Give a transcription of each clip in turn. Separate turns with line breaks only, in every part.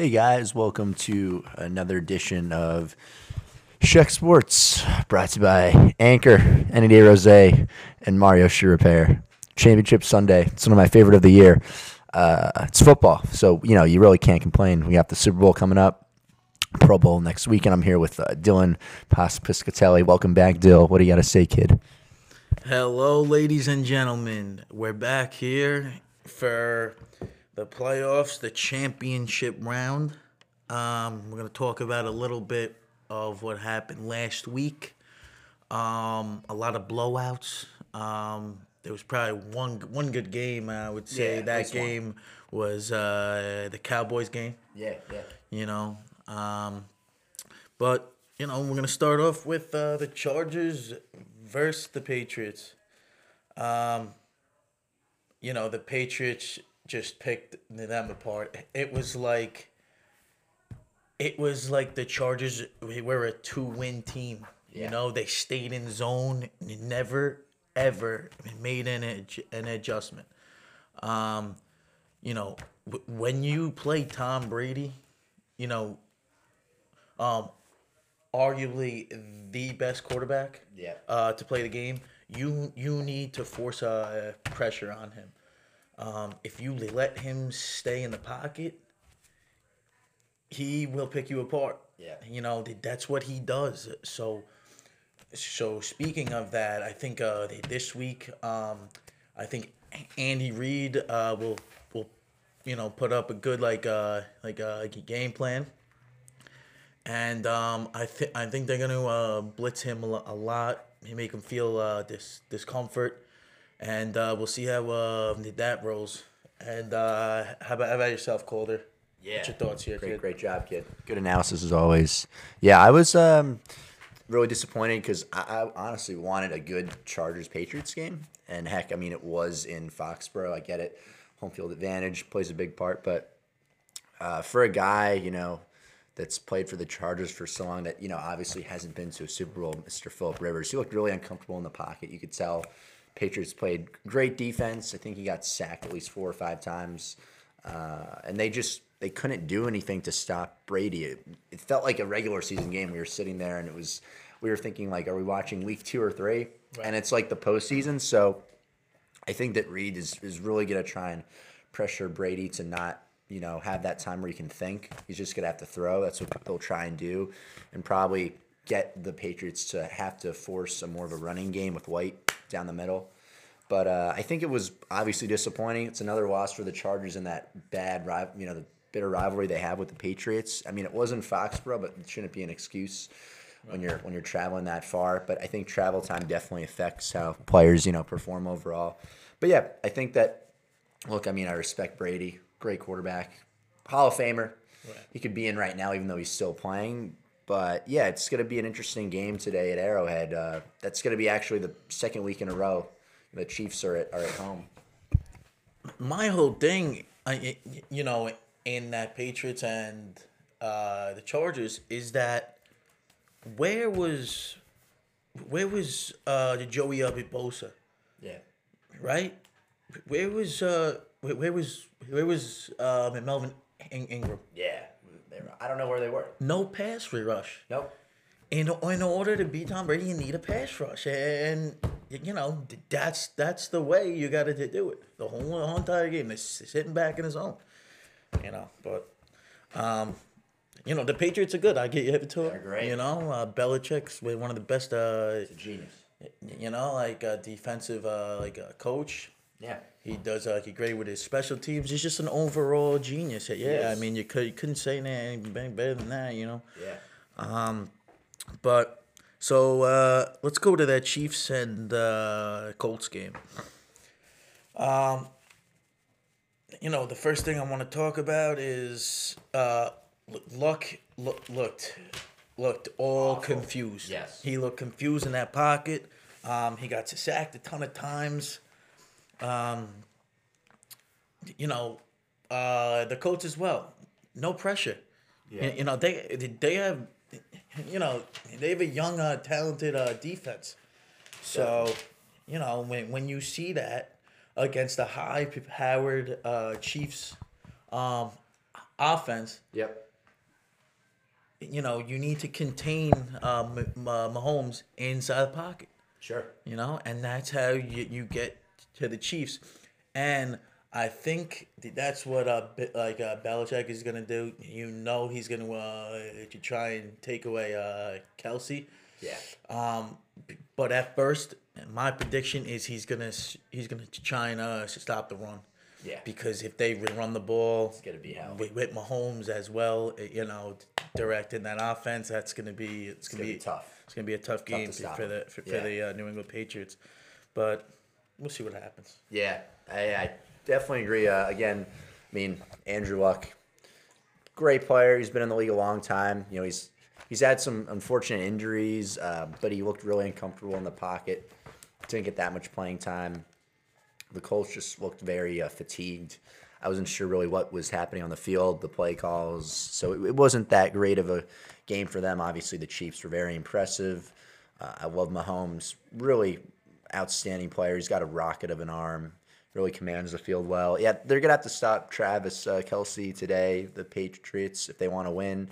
Hey guys, welcome to another edition of Sheck Sports, brought to you by Anchor, NED Rose, and Mario Shoe Repair. Championship Sunday. It's one of my favorite of the year. Uh, it's football, so you know you really can't complain. We got the Super Bowl coming up, Pro Bowl next week, and I'm here with uh, Dylan Pasc Piscitelli. Welcome back, Dill. What do you got to say, kid?
Hello, ladies and gentlemen. We're back here for the playoffs, the championship round. Um, we're going to talk about a little bit of what happened last week. Um, a lot of blowouts. Um, there was probably one one good game. I would say
Yeah,
that
least one.
game was uh, the Cowboys game.
Yeah, yeah.
You know, um, but you know we're gonna start off with uh, the Chargers versus the Patriots. Um, you know the Patriots just picked them apart. It was like, it was like the Chargers were a two-win team.
Yeah.
You know they stayed in zone, never ever made an adj- an adjustment. Um, you know, w- when you play Tom Brady, you know, um, arguably the best quarterback,
Yeah.
uh, to play the game, you you need to force uh, pressure on him. Um, if you let him stay in the pocket, he will pick you apart.
Yeah.
you know th- that's what he does. So, so speaking of that, I think uh, th- this week, um, I think Andy Reid uh, will will you know put up a good like uh like uh, like a game plan. And um, I think I think they're gonna uh, blitz him a, lo- a lot, make him feel uh, this discomfort, and uh, we'll see how uh, that rolls. And uh, how about how about yourself, Calder?
Yeah.
What's your thoughts here,
Great,
kid?
great job, kid. Good analysis as always. Yeah, I was um, really disappointed because I, I honestly wanted a good Chargers Patriots game, and heck, I mean it was in Foxborough. I get it, home field advantage plays a big part, but uh, for a guy you know that's played for the Chargers for so long that you know obviously hasn't been to a Super Bowl, Mr. Philip Rivers, he looked really uncomfortable in the pocket. You could tell. Patriots played great defense. I think he got sacked at least four or five times, uh, and they just they couldn't do anything to stop Brady. It, it felt like a regular season game. We were sitting there, and it was we were thinking like, are we watching week two or three? And it's like the postseason, so I think that Reid is, is really going to try and pressure Brady to not, you know, have that time where he can think. He's just going to have to throw. That's what they'll try and do, and probably get the Patriots to have to force a more of a running game with White down the middle. But uh, I think it was obviously disappointing. It's another loss for the Chargers in that bad, you know, the bitter rivalry they have with the Patriots. I mean, it was in Foxborough, but it shouldn't be an excuse when you're when you're traveling that far. But I think travel time definitely affects how players, you know, perform overall. But yeah, I think that. Look, I mean, I respect Brady, great quarterback, Hall of Famer. He could be in right now, even though he's still playing. But yeah, it's going to be an interesting game today at Arrowhead. Uh, that's going to be actually the second week in a row the Chiefs are at are at home.
my whole thing, I, you know, in that Patriots and uh, the Chargers is that where was where was uh, the Joey Bosa,
Yeah.
right? Where was uh, where, where was where was uh, Melvin In- Ingram?
Yeah. They were, I don't know where they were.
No pass rush.
Nope.
In, in order to beat Tom Brady, you need a pass rush, and you know that's that's the way you got to do it. The whole, whole entire game, they're sitting back in his own, you know. But, um, you know the Patriots are good. I give it to
They're great.
You know, uh, Belichick's one of the best. Uh,
Genius.
you know, like uh, defensive, uh, like uh, coach.
Yeah.
He does uh, he great with his special teams. He's just an overall genius. Yeah, I mean you could you couldn't say anything better than that. You know.
Yeah.
But so uh, let's go to that Chiefs and uh, Colts game. Um, you know, the first thing I want to talk about is uh, Luck look, looked looked all confused.
Yes.
he looked confused in that pocket. Um, he got sacked a ton of times. Um, you know, uh, the coach as well. No pressure.
Yeah.
You, you know they they have, you know, they have a young, uh, talented uh, defense. So, you know, when when you see that against the high-powered uh, Chiefs, um, offense,
Yep.
you know, you need to contain uh, uh, Mahomes inside the pocket.
Sure.
you know, and that's how you, you get to the Chiefs. And I think that's what uh like uh, Belichick is gonna do. You know, he's gonna uh to try and take away uh Kelce.
Yeah.
Um, but at first, my prediction is he's gonna s- he's gonna try and uh stop the run.
Yeah.
Because if they run the ball,
It's gonna be hell.
with, with Mahomes as well, uh, you know, directing that offense, that's gonna be it's, gonna,
gonna
be,
tough.
It's gonna be a tough game
to
for, for the for,
Yeah.
for the uh, New England Patriots, but we'll see what happens.
Yeah, I, I definitely agree. Uh, again, I mean Andrew Luck, great player. He's been in the league a long time. You know, he's he's had some unfortunate injuries, uh, but he looked really uncomfortable in the pocket. Didn't get that much playing time. The Colts just looked very uh, fatigued. I wasn't sure really what was happening on the field, the play calls. So it, it wasn't that great of a game for them. Obviously, the Chiefs were very impressive. Uh, I love Mahomes. Really outstanding player. He's got a rocket of an arm. Really commands the field well. Yeah, they're gonna have to stop Travis uh, Kelce today. The Patriots, if they want to win.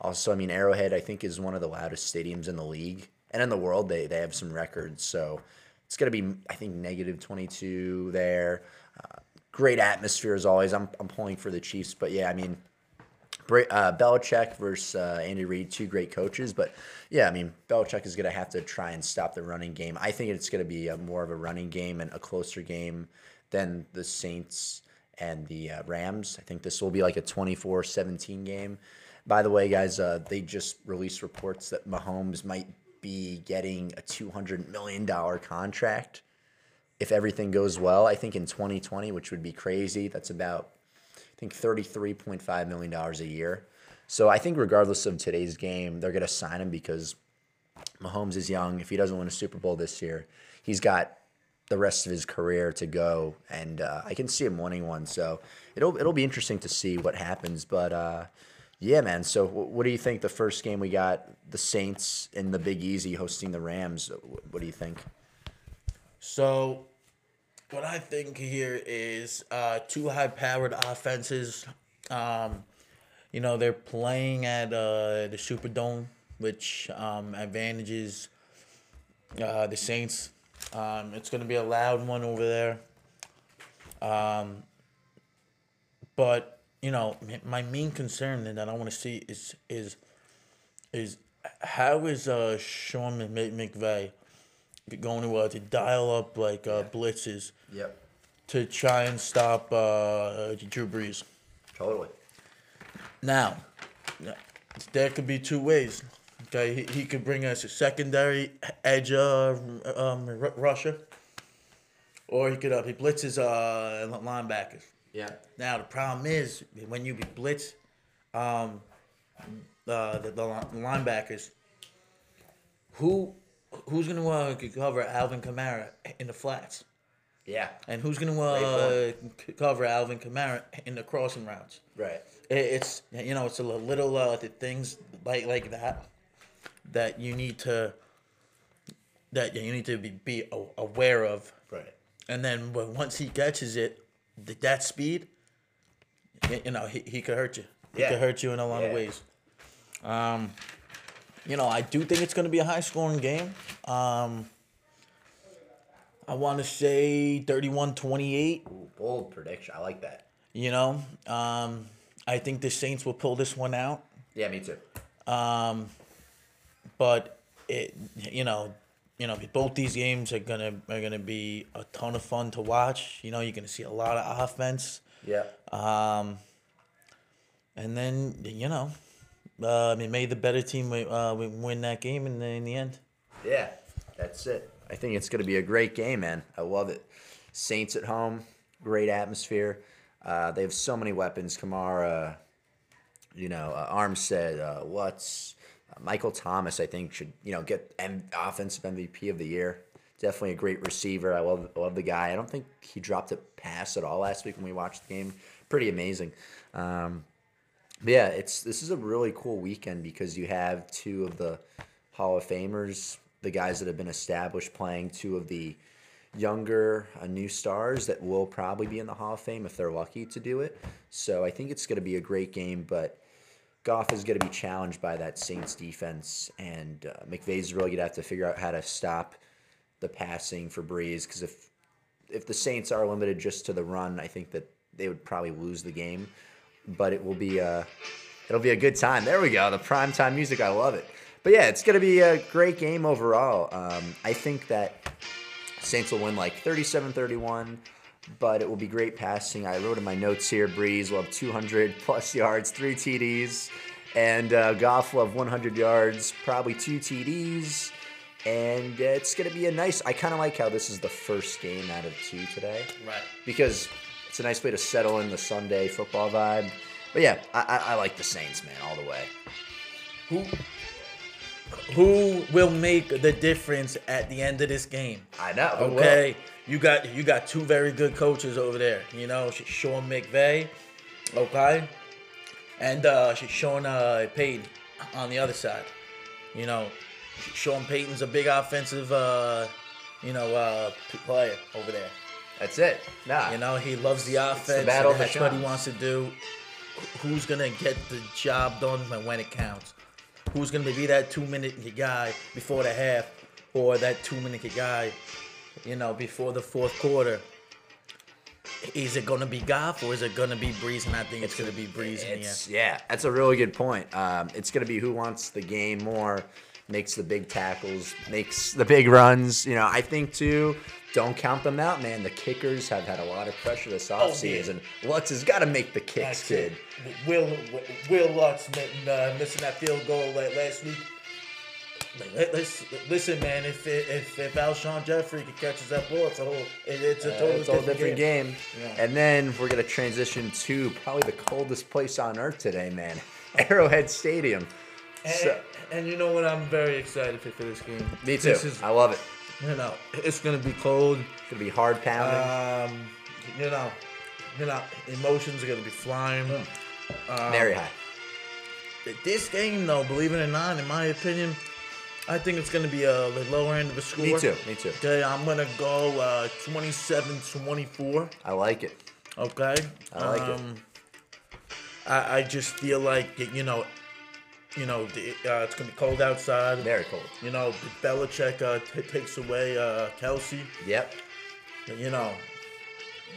Also, I mean Arrowhead, I think is one of the loudest stadiums in the league and in the world. They they have some records, so it's gonna be I think negative twenty two there. Uh, great atmosphere as always. I'm I'm pulling for the Chiefs, but yeah, I mean uh, Belichick versus uh, Andy Reid, two great coaches. But yeah, I mean, Belichick is going to have to try and stop the running game. I think it's going to be a, more of a running game and a closer game than the Saints and the uh, Rams. I think this will be like a 24 17 game. By the way, guys, uh, they just released reports that Mahomes might be getting a $200 million contract if everything goes well. I think in 2020, which would be crazy. That's about I think $33.5 million a year. So I think regardless of today's game, they're going to sign him because Mahomes is young. If he doesn't win a Super Bowl this year, he's got the rest of his career to go, and uh, I can see him winning one. So it'll it'll be interesting to see what happens. But uh, yeah, man. So wh- what do you think? The first game we got the Saints in the Big Easy hosting the Rams. What do you think?
So, what I think here is uh, two high-powered offenses. Um, you know, they're playing at uh, the Superdome, which um, advantages uh, the Saints. Um, it's going to be a loud one over there. Um, but you know, my main concern that I want to see is is is how is uh, Sean Mc- McVay going to uh, to dial up like uh, blitzes
Yep.
to try and stop uh, Drew Brees.
Totally.
Now, there could be two ways. Okay, he, he could bring us a secondary edge uh, um, r- rusher, or he could uh, he blitzes uh, linebackers.
Yeah.
Now the problem is when you be blitz, um, uh, the, the linebackers. Who, who's gonna uh, cover Alvin Kamara in the flats,
Yeah.
and who's gonna uh, cover Alvin Kamara in the crossing routes?
Right.
It, it's you know it's a little uh, the things like like that that you need to that you need to be, be aware of
Right.
and then when, once he catches it, th- that speed, you know, he, he could hurt you. He
Yeah.
could hurt you in a lot of ways. Um, you know, I do think it's going to be a high scoring game. Um, I want to say 31 28.
Ooh, bold prediction. I like that.
You know, um, I think the Saints will pull this one out.
Yeah, me too.
Um, but it, you know, you know, both these games are gonna are gonna be a ton of fun to watch. You know, you're gonna see a lot of offense.
Yeah.
Um, and then you know, uh, I mean, may the better team uh, win that game in the in the end.
Yeah, that's it. I think it's going to be a great game, man. I love it. Saints at home, great atmosphere. Uh, they have so many weapons. Kamara, you know, uh, Armstead, uh, uh, Michael Thomas. I think should you know get M- offensive MVP of the year. Definitely a great receiver. I love love the guy. I don't think he dropped a pass at all last week when we watched the game. Pretty amazing. Um, yeah, it's this is a really cool weekend because you have two of the Hall of Famers, the guys that have been established playing two of the younger, uh, new stars that will probably be in the Hall of Fame if they're lucky to do it. So I think it's going to be a great game, but Goff is going to be challenged by that Saints defense, and uh, McVay's really going to have to figure out how to stop the passing for Brees because if if the Saints are limited just to the run, I think that they would probably lose the game. But it will be a it'll be a good time. There we go, the prime time music. I love it. But yeah, it's going to be a great game overall. Um, I think that Saints will win like 37-31 but it will be great passing. I wrote in my notes here Brees will have 200 plus yards, three TDs, and uh, Goff will have 100 yards, probably two TDs. And uh, it's going to be a nice. I kind of like how this is the first game out of two today.
Right.
Because it's a nice way to settle in the Sunday football vibe. But yeah, I, I, I like the Saints, man, all the way.
Who who will make the difference at the end of this game?
I know.
Okay, you got you got two very good coaches over there. You know, Sean McVay, okay, and uh, Sean uh, Payton on the other side. You know, Sean Payton's a big offensive, uh, you know, uh, player over there.
That's it. Nah.
You know, he loves the offense.
battle of the
That's what he wants to do. Who's gonna get the job done when when it counts? Who's gonna be that two minute guy before the half, or that two minute guy, you know, before the fourth quarter? Is it gonna be Goff or is it gonna be Brees? And I think it's, gonna be Brees the
yeah, that's a really good point. Um, it's going to be who wants the game more, makes the big tackles, makes the big runs. You know, I think too. Don't count them out, man. The kickers have had a lot of pressure this
Oh,
offseason. Lutz has got to make the kicks,
That's
kid.
it. Will Will Lutz uh, missing that field goal la- last week. Listen, man. If if if Alshon Jeffery catches that ball, it's a whole it's a
Uh,
totally
it's all different game.
Yeah.
And then we're gonna transition to probably the coldest place on earth today, man. Arrowhead Stadium.
And,
So-
and you know what? I'm very excited for, for this game.
me too.
Is
I love it.
you know it's gonna be cold.
It's gonna be hard pounding.
Um, you know, you know, emotions are gonna be flying. Um,
Very high.
This game, though, believe it or not, in my opinion, I think it's going to be a the lower end of the score.
Me too. Me too.
Okay, I'm going to go uh, 27-24.
I like it.
Okay.
I like it.
um, I, I just feel like you know, you know, uh, it's gonna be cold outside.
Very cold.
You know, Belichick uh, t- takes away uh, Kelce.
Yep.
You know,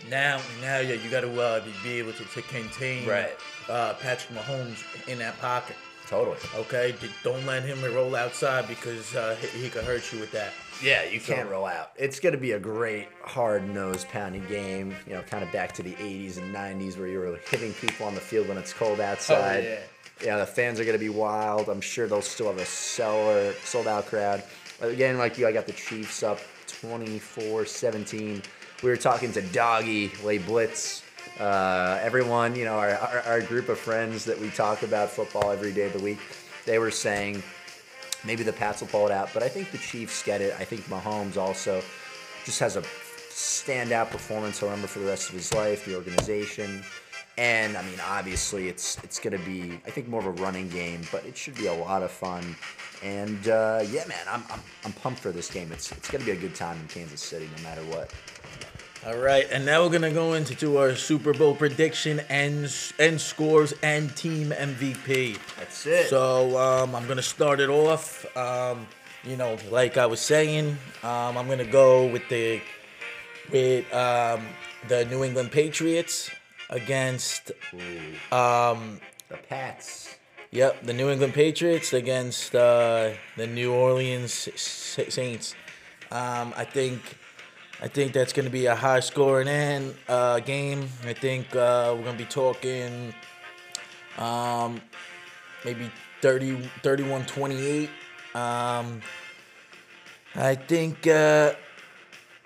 now now yeah, you got to uh, be, be able to, to contain
Right.
uh, Patrick Mahomes in that pocket.
Totally.
Okay, don't let him roll outside because uh, he, he could hurt you with that.
Yeah, you can't roll out. It's going to be a great hard nose pounding game. You know, kind of back to the 80s and 90s where you were hitting people on the field when it's cold outside.
Oh, yeah.
Yeah, the fans are going to be wild. I'm sure they'll still have a seller, sold out crowd. Again, like you, I got the Chiefs up 24 17. We were talking to Doggy, Lay Blitz. Uh, everyone, you know, our, our, our group of friends that we talk about football every day of the week, they were saying maybe the Pats will pull it out, but I think the Chiefs get it. I think Mahomes also just has a standout performance he'll remember for the rest of his life, the organization. And I mean, obviously, it's it's going to be, I think, more of a running game, but it should be a lot of fun. And uh, yeah, man, I'm, I'm, I'm pumped for this game. It's it's going to be a good time in Kansas City, no matter what.
All right, and now we're gonna go into to our Super Bowl prediction and and scores and team MVP.
That's it.
So um, I'm gonna start it off. Um, you know, like I was saying, um, I'm gonna go with the with um, the New England Patriots against um,
the Pats.
Yep, the New England Patriots against uh, the New Orleans Saints. Um, I think, I think that's going to be a high scoring and uh, game. I think uh, we're going to be talking, um, maybe 30, 31-28. Um, I think, uh,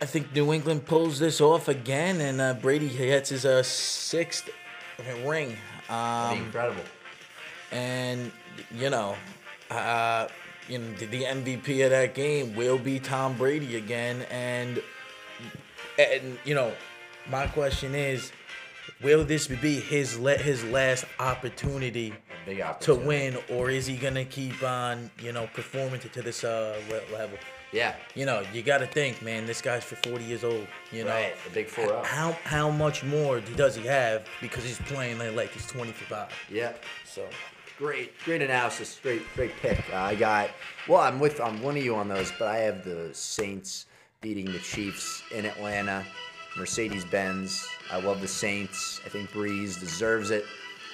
I think New England pulls this off again, and uh, Brady gets his uh, sixth ring. Um,
incredible.
and you know, uh, you know the, MVP of that game will be Tom Brady again, and and you know, my question is, will this be his le- his last opportunity
Big
to win, or is he gonna keep on you know performing to, to this uh level?
Yeah.
You know, you got to think, man. This guy's for 40 years old. You know,
Right, the big 4-0.
How how much more does he have because he's playing like, like he's 25?
Yeah.
So
Great, great analysis. Great, great pick. Uh, I got. Well, I'm with. I'm one of you on those, but I have the Saints beating the Chiefs in Atlanta. Mercedes Benz. I love the Saints. I think Brees deserves it.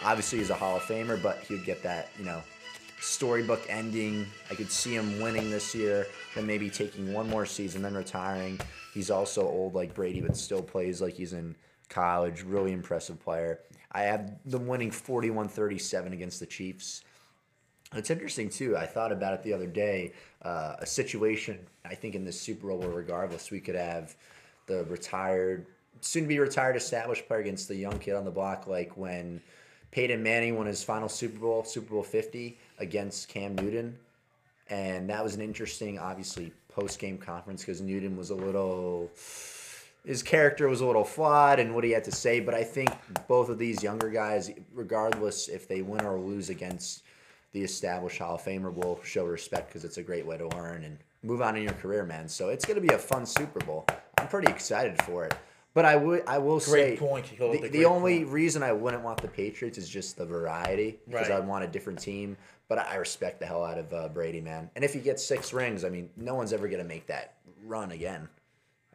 Obviously, he's a Hall of Famer, but he'd get that, you know, storybook ending. I could see him winning this year, then maybe taking one more season, then retiring. He's also old like Brady, but still plays like he's in college. Really impressive player. I have them winning 41 37 against the Chiefs. It's interesting too. I thought about it the other day. Uh, a situation I think in this Super Bowl, regardless, we could have the retired, soon to be retired, established player against the young kid on the block, like when Peyton Manning won his final Super Bowl, Super Bowl Fifty, against Cam Newton, and that was an interesting, obviously, post game conference because Newton was a little. His character was a little flawed and what he had to say, but I think both of these younger guys, regardless if they win or lose against the established Hall of Famer will show respect because it's a great way to learn and move on in your career, man. So it's going to be a fun Super Bowl. I'm pretty excited for it. But I would, I will
Great
say,
point,
the,
the
the only reason I wouldn't want the Patriots is just the variety because
Right.
I'd want a different team. But I respect the hell out of uh, Brady, man. And if he gets six rings, I mean, no one's ever going to make that run again.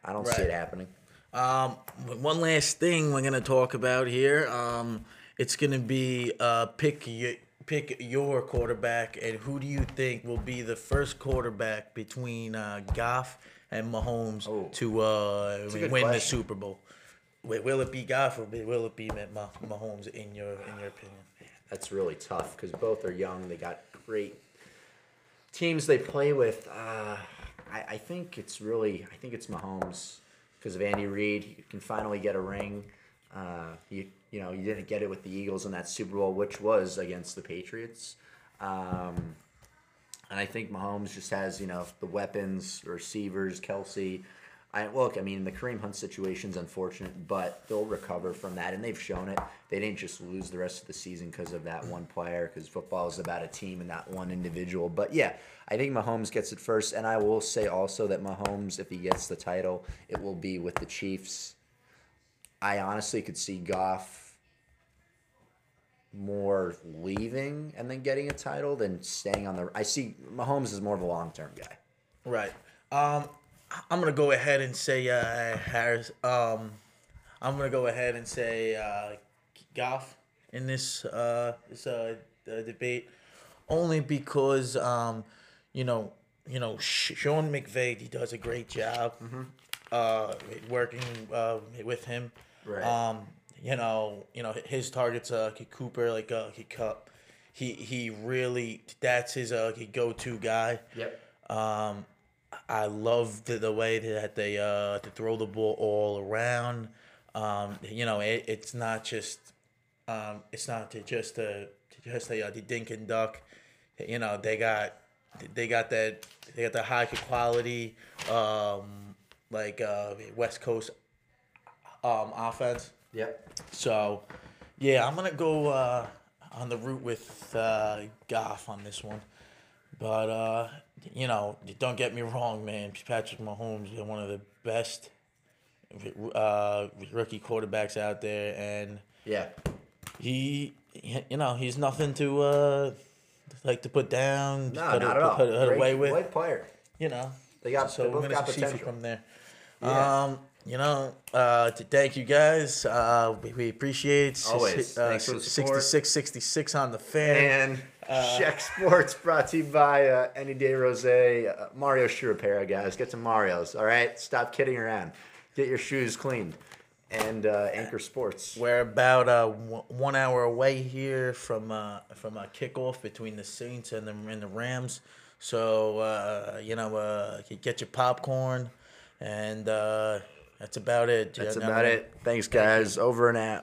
I don't see it happening.
Um, one last thing we're gonna talk about here. Um, it's gonna be uh, pick your pick your quarterback, and who do you think will be the first quarterback between uh, Goff and Mahomes
Oh.
to uh, win
good
the. Super Bowl? Wait, will it be Goff or will it be Mah- Mahomes in your in your opinion?
That's really tough because both are young. They got great teams they play with. Uh, I, I think it's really, I think it's Mahomes because of Andy Reid. He can finally get a ring. Uh, you, you know, you didn't get it with the Eagles in that Super Bowl, which was against the Patriots. Um, and I think Mahomes just has, you know, the weapons, receivers, Kelce. I look, I mean, the Kareem Hunt situation's unfortunate, but they'll recover from that, and they've shown it. They didn't just lose the rest of the season because of that one player, because football is about a team and not one individual. But yeah, I think Mahomes gets it first, and I will say also that Mahomes, if he gets the title, it will be with the Chiefs. I honestly could see Goff more leaving and then getting a title than staying on the. I see Mahomes is more of a long term guy.
Right. Um, I'm gonna go ahead and say uh, Harris. Um, I'm gonna go ahead and say uh, Goff in this uh, this uh, debate, only because um, you know you know Sean McVay he does a great job uh, working uh, with him.
Right.
Um, you know you know his targets uh Cooper like uh Kupp. He he really that's his uh go to guy.
Yep.
Um, I love the, the way that they uh to throw the ball all around. Um, you know, it, it's not just um, it's not to just a to just a uh, the dink and duck. You know, they got they got that they got the high quality um like uh West Coast um offense.
Yep.
So, yeah, I'm gonna go uh, on the route with uh, Goff on this one. But uh, you know, don't get me wrong, man. Patrick Mahomes is one of the best uh, rookie quarterbacks out there, and
Yeah.
he, you know, he's nothing to uh, like to put down,
No,
put,
not
put,
at all.
put, put
Great-
away with.
Great player.
You know,
They got-
so
they
we're
both
gonna
got
see
potential.
from there.
Yeah.
Um, you know, uh, to thank you guys. Uh, we, we appreciate.
Always.
Uh,
Thanks for the support.
66, 66 on the fan.
And Check Sports brought to you by uh, Any Day Rose, uh, Mario shoe repair, guys. Get some Marios, all right? Stop kidding around. Get your shoes cleaned. And uh, Anchor Sports.
We're about uh, one one hour away here from uh, from a kickoff between the Saints and the and the Rams. So uh, you know, uh, you get your popcorn, and uh, that's about it.
That's
know,
about it. Thanks, guys. Over and out.